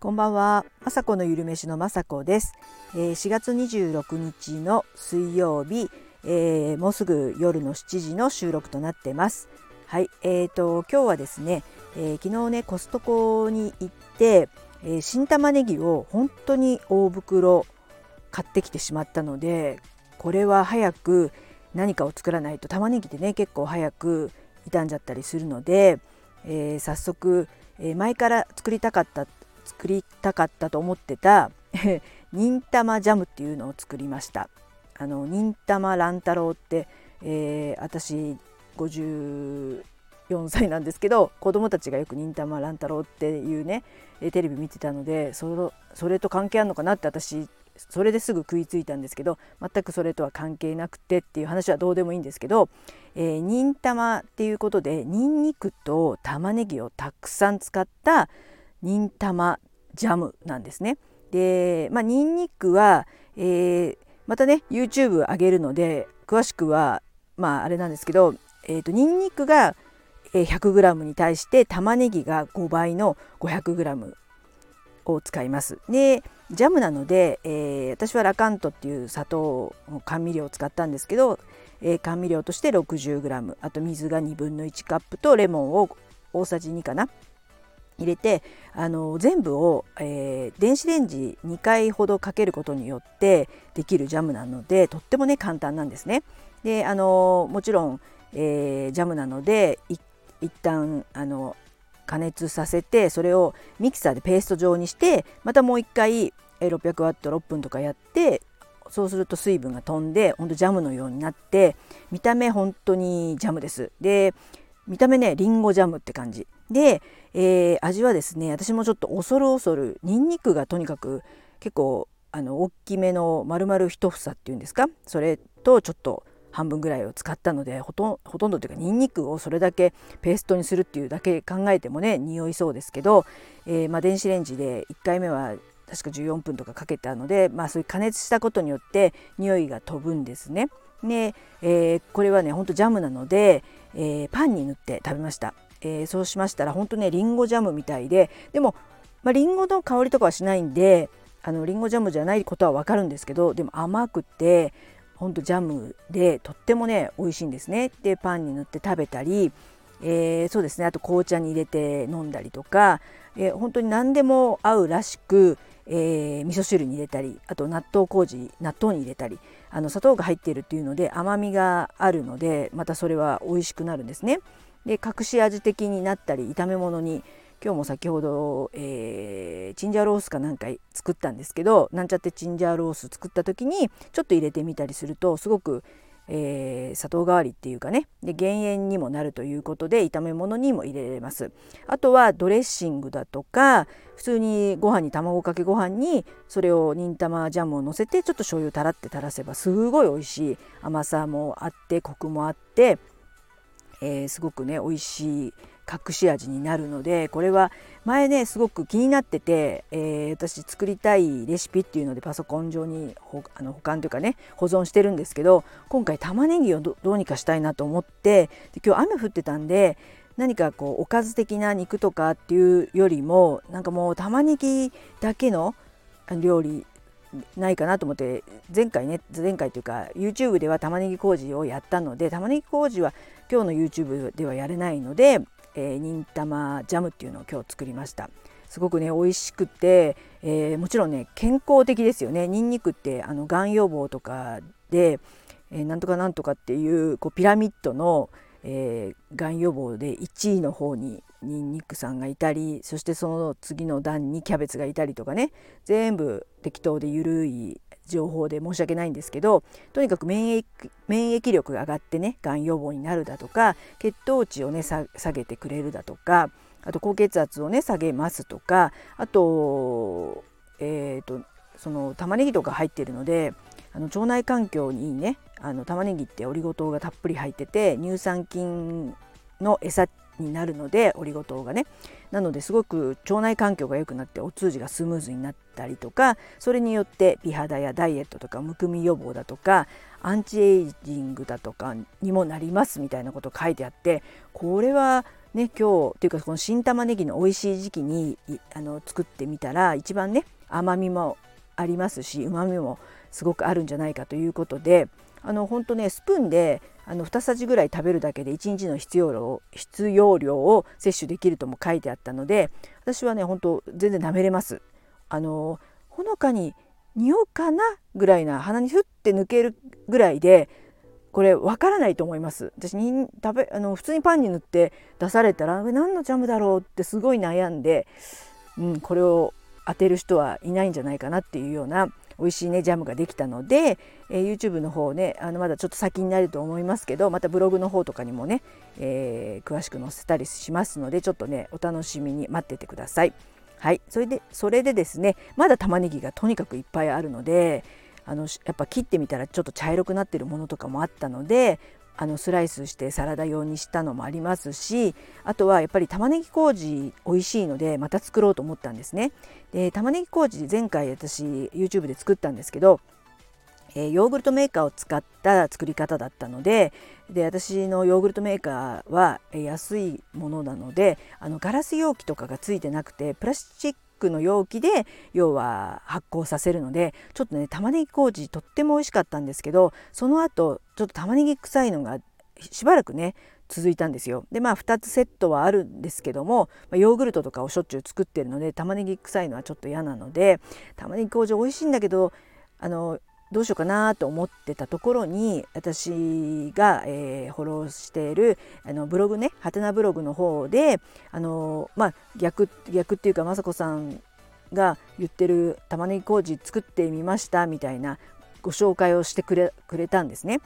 こんばんは、まさこのゆるめしのまさこです、えー、4月26日の水曜日、えー、もうすぐ夜の7時の収録となってます。はい、えーと今日はですね、えー、昨日ねコストコに行って、えー、新玉ねぎを本当に大袋買ってきてしまったので、これは早く何かを作らないと玉ねぎってね結構早く傷んじゃったりするので、えー、早速、え前から作りたかった作りたかったと思ってた 忍たまジャムっていうのを作りました。あの忍たま乱太郎って、えー、私54歳なんですけど子供たちがよく忍たま乱太郎っていうねテレビ見てたのでそれと関係あるのかなって私それですぐ食いついたんですけど全くそれとは関係なくてっていう話はどうでもいいんですけど、えー、忍たまっていうことでにんにくと玉ねぎをたくさん使った忍たまジャムなんですね。で、まあ、ニンニクは、えー、またね YouTube 上げるので詳しくはまああれなんですけど、えーと、ニンニクが 100g に対して玉ねぎが5倍の 500g を使います。でジャムなので、えー、私はラカントっていう砂糖の甘味料を使ったんですけど、えー、甘味料として 60g あと水が1 2分の1カップとレモンを大さじ2かな入れてあの全部を、えー、電子レンジ2回ほどかけることによってできるジャムなのでとってもね簡単なんですね。であのもちろん、えー、ジャムなので一旦あの加熱させてそれをミキサーでペースト状にしてまたもう一回600ワット6分とかやってそうすると水分が飛んでほんとジャムのようになって見た目本当にジャムです。で見た目ねりんごジャムって感じで、えー、味はですね私もちょっと恐る恐るにんにくがとにかく結構あの大きめの丸々一房っていうんですか？それとちょっと半分ぐらいを使ったのでほとほとんどというかにんにくをそれだけペーストにするっていうだけ考えてもね匂いそうですけど、えー、まあ、電子レンジで1回目は確か14分とかかけたので、まあ、そういう加熱したことによって匂いが飛ぶんですね。で、えー、これはねほんとジャムなので、えー、パンに塗って食べました。えー、そうしましたら本当ねりんごジャムみたいででも、まあ、りんごの香りとかはしないんであのりんごジャムじゃないことはわかるんですけどでも甘くてほんとジャムでとってもね美味しいんですね。でパンに塗って食べたり、えー、そうですねあと紅茶に入れて飲んだりとか、えー、本当に何でも合うらしく、えー、味噌汁に入れたりあと納豆麹納豆に入れたりあの砂糖が入っているっていうので甘みがあるのでまたそれは美味しくなるんですね。で隠し味的になったり炒め物に今日も先ほど、えー、チンジャーロースかなんか作ったんですけどなんちゃってチンジャーロース作った時にちょっと入れてみたりするとすごく、えー、砂糖代わりっていうかね。で減塩にもなるということで炒め物にも入れれます。あとはドレッシングだとか普通にご飯に卵かけご飯にそれを忍たまジャムをのせてちょっと醤油たらって垂らせばすごい美味しい。甘さもあってコクもあってえー、すごくね美味しい隠し味になるのでこれは前ねすごく気になってて、えー、私作りたいレシピっていうのでパソコン上にほあの保管というかね保存してるんですけど今回玉ねぎをどうにかしたいなと思ってで今日雨降ってたんで何かこうおかず的な肉とかっていうよりもなんかもう玉ねぎだけの料理ないかなと思って前回ね前回というか YouTube では玉ねぎ麹をやったので玉ねぎ麹は今日の YouTube ではやれないので、えー、忍たまジャムっていうのを今日作りました。すごくね美味しくて、えー、もちろんね健康的ですよね。にんにくってあのがん予防とかで、えー、なんとかなんとかっていうこうピラミッドのえー、がん予防で1位の方にニンニクさんがいたりそしてその次の段にキャベツがいたりとかね全部適当で緩い情報で申し訳ないんですけどとにかく免疫免疫力が上がってねがん予防になるだとか血糖値をね下げてくれるだとかあと高血圧をね下げますとかあとえーと、その玉ねぎとか入ってるのであの腸内環境にいいねあの玉ねぎってオリゴ糖がたっぷり入ってて乳酸菌の餌になるのでオリゴ糖がね。なのですごく腸内環境が良くなってお通じがスムーズになったりとかそれによって美肌やダイエットとかむくみ予防だとかアンチエイジングだとかにもなりますみたいなこと書いてあってこれはね今日っていうかこの新玉ねぎの美味しい時期にあの作ってみたら一番ね甘みもありますしうまみもすごくあるんじゃないかということであの本当ねスプーンであの2さじぐらい食べるだけで1日の必要量必要量を摂取できるとも書いてあったので私はね本当全然舐めれます。あのほのかに匂うかなぐらいな鼻にふって抜けるぐらいでこれわからないと思います私に食べあの普通にパンに塗って出されたら何のジャムだろうってすごい悩んで、うん、これを当てる人はいないんじゃないかなっていうような美味しいねジャムができたので、えー、YouTube の方ねあのまだちょっと先になると思いますけどまたブログの方とかにもね、えー、詳しく載せたりしますのでちょっとねお楽しみに待っててください。はいそれでそれでですねまだ玉ねぎがとにかくいっぱいあるのであのやっぱ切ってみたらちょっと茶色くなってるものとかもあったのであのスライスしてサラダ用にしたのもありますしあとはやっぱり玉ねぎ麹美味しいのでまた作ろうと思ったんですね。で玉ねぎ麹前回私 YouTube で作ったんですけどえ、ヨーグルトメーカーを使った作り方だったのでで私のヨーグルトメーカーは安いものなのであのガラス容器とかがついてなくてプラスチックの容器で要は発酵させるのでちょっとね玉ねぎ麹とっても美味しかったんですけどその後ちょっと玉ねぎ臭いのがしばらくね続いたんですよ。でまあ2つセットはあるんですけども、まヨーグルトとかをしょっちゅう作ってるので玉ねぎ臭いのはちょっと嫌なので玉ねぎ麹美味しいんだけどあのどうしようかなと思ってたところに私が、えー、フォローしているあのブログねはてなブログの方であのまあ逆逆っていうか雅子さんが言ってる玉ねぎ麹作ってみましたみたいなご紹介をしてくれくれたんですね。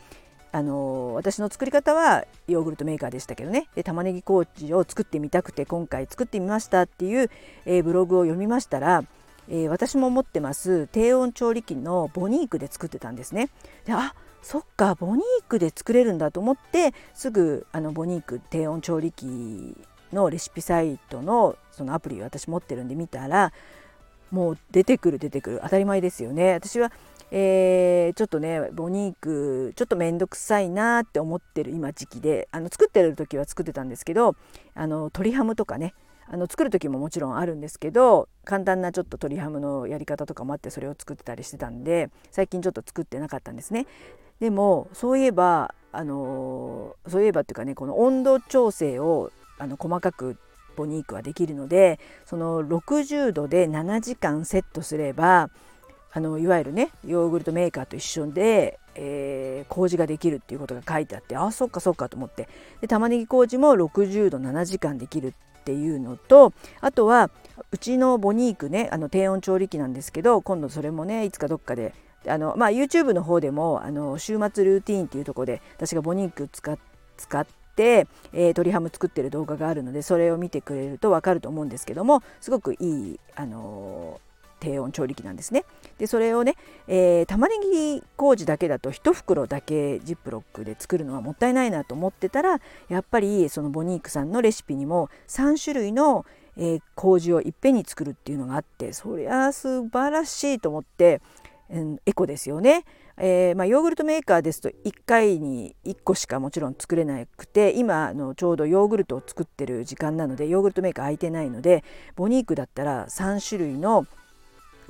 あの私の作り方はヨーグルトメーカーでしたけどねで玉ねぎ麹を作ってみたくて今回作ってみましたっていう、えー、ブログを読みましたらえー、私も持ってます低温調理器のボニークで作ってたんですね。であそっかボニークで作れるんだと思ってすぐあのボニーク低温調理器のレシピサイトのそのアプリを私持ってるんで見たらもう出てくる出てくる当たり前ですよね。私はえー、ちょっとねボニークちょっと面倒くさいなって思ってる今時期であの作ってる時は作ってたんですけどあの鶏ハムとかねあの作る時ももちろんあるんですけど簡単なちょっと鶏ハムのやり方とかもあってそれを作ってたりしてたんで最近ちょっと作ってなかったんですね。でもそういえばあのそういえばっていうかねこの温度調整をあの細かくボニークはできるのでその60度で7時間セットすればあのいわゆるねヨーグルトメーカーと一緒で、えー、麹ができるっていうことが書いてあってあそっかそっかと思ってで玉ねぎ麹も60度7時間できるっていうのとあとはうちのボニークねあの低温調理器なんですけど今度それもねいつかどっかであの、まあ、YouTube の方でもあの週末ルーティーンっていうとこで私がボニーク使使って、えー、鶏ハム作ってる動画があるのでそれを見てくれると分かると思うんですけどもすごくいい、あの低温調理器なんですね。でそれをね、えー、玉ねぎ麹だけだと1袋だけジップロックで作るのはもったいないなと思ってたらやっぱりそのボニークさんのレシピにも3種類の、えー、麹をいっぺんに作るっていうのがあってそりゃ素晴らしいと思って、うん、エコですよね。えーまあ、ヨーグルトメーカーですと1回に1個しかもちろん作れなくて今のちょうどヨーグルトを作ってる時間なのでヨーグルトメーカー空いてないのでボニークだったら3種類の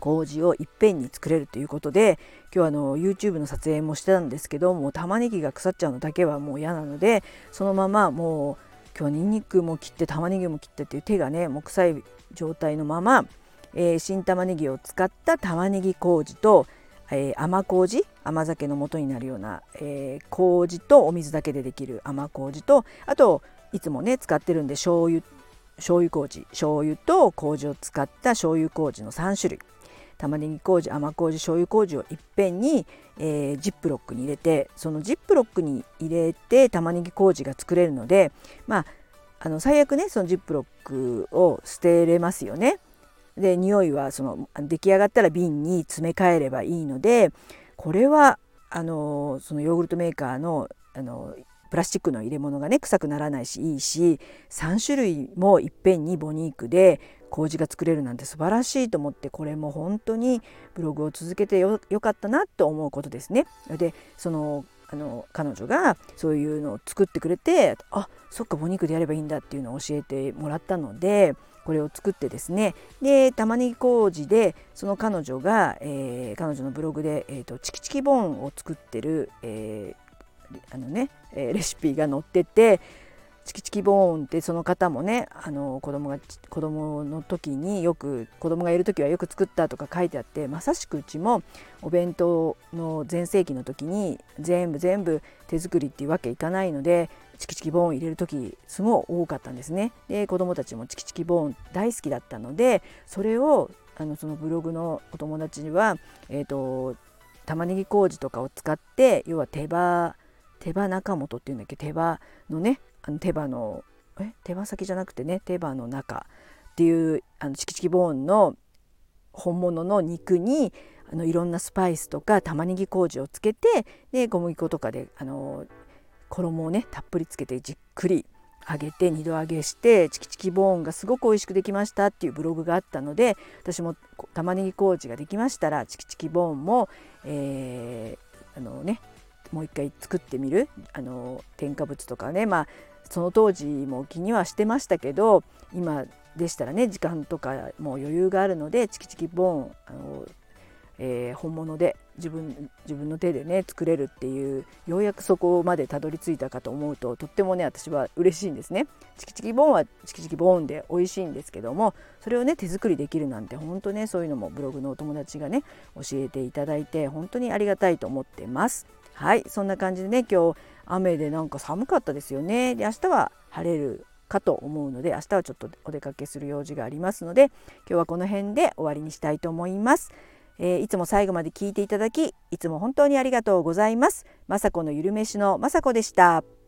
麹をいっぺんに作れるということで今日あの YouTube の撮影もしてたんですけどもう玉ねぎが腐っちゃうのだけはもう嫌なのでそのままもう今日はにんにくも切って玉ねぎも切ってっていう手がねもう臭い状態のまま、えー、新玉ねぎを使った玉ねぎ麹と、えー、甘麹甘酒の元になるような、えー、麹とお水だけでできる甘麹とあといつもね使ってるんで醤油醤油麹醤油と麹を使った醤油麹の3種類。玉ねぎ麹甘麹醤油麹をいっぺんに、えー、ジップロックに入れてそのジップロックに入れて玉ねぎ麹が作れるのでまああの最悪ねそのジップロックを捨てれますよね。で匂いはその出来上がったら瓶に詰め替えればいいのでこれはあのそのヨーグルトメーカーのあのプラスチックの入れ物がね臭くならないしいいし3種類もいっぺんにボニークで麹が作れるなんて素晴らしいと思ってこれも本当にブログを続けてよかったなと思うことですね。でそのあの彼女がそういうのを作ってくれてあそっかボニークでやればいいんだっていうのを教えてもらったのでこれを作ってですねで玉ねぎ麹でその彼女が、えー、彼女のブログで、えーと、チキチキボーンを作ってる、えー、あのね、え、レシピが載っててチキチキボーンってその方もねあの子供が子供の時によく子供がいる時はよく作ったとか書いてあってまさしくうちもお弁当の全盛期の時に全部全部手作りっていうわけいかないのでチキチキボーン入れる時すごい多かったんですね。で子供たちもチキチキボーン大好きだったのでそれをあのそのブログのお友達には、えーと、玉ねぎ麹とかを使って要は手羽手羽中本っていうんだっけ？手羽のねあの手羽のえ？手羽先じゃなくてね手羽の中っていうあのチキチキボーンの本物の肉にあのいろんなスパイスとか玉ねぎ麹をつけてで小麦粉とかであの衣をねたっぷりつけてじっくり揚げて2度揚げしてチキチキボーンがすごく美味しくできましたっていうブログがあったので私も玉ねぎ麹ができましたらチキチキボーンも、えー、あのねもう一回作ってみる？あの添加物とかねまあその当時も気にはしてましたけど今でしたらね時間とかもう余裕があるのでチキチキボーンあのえー、本物で自分自分の手でね作れるっていうようやくそこまでたどり着いたかと思うととってもね私は嬉しいんですね。チキチキボーンはチキチキボーンで美味しいんですけどもそれをね手作りできるなんて本当ねそういうのもブログのお友達がね教えていただいて本当にありがたいと思ってます。はいそんな感じでね今日雨でなんか寒かったですよね。で明日は晴れるかと思うので明日はちょっとお出かけする用事がありますので今日はこの辺で終わりにしたいと思います。えー、いつも最後まで聞いていただきいつも本当にありがとうございます。雅子のゆるめしの雅子でした。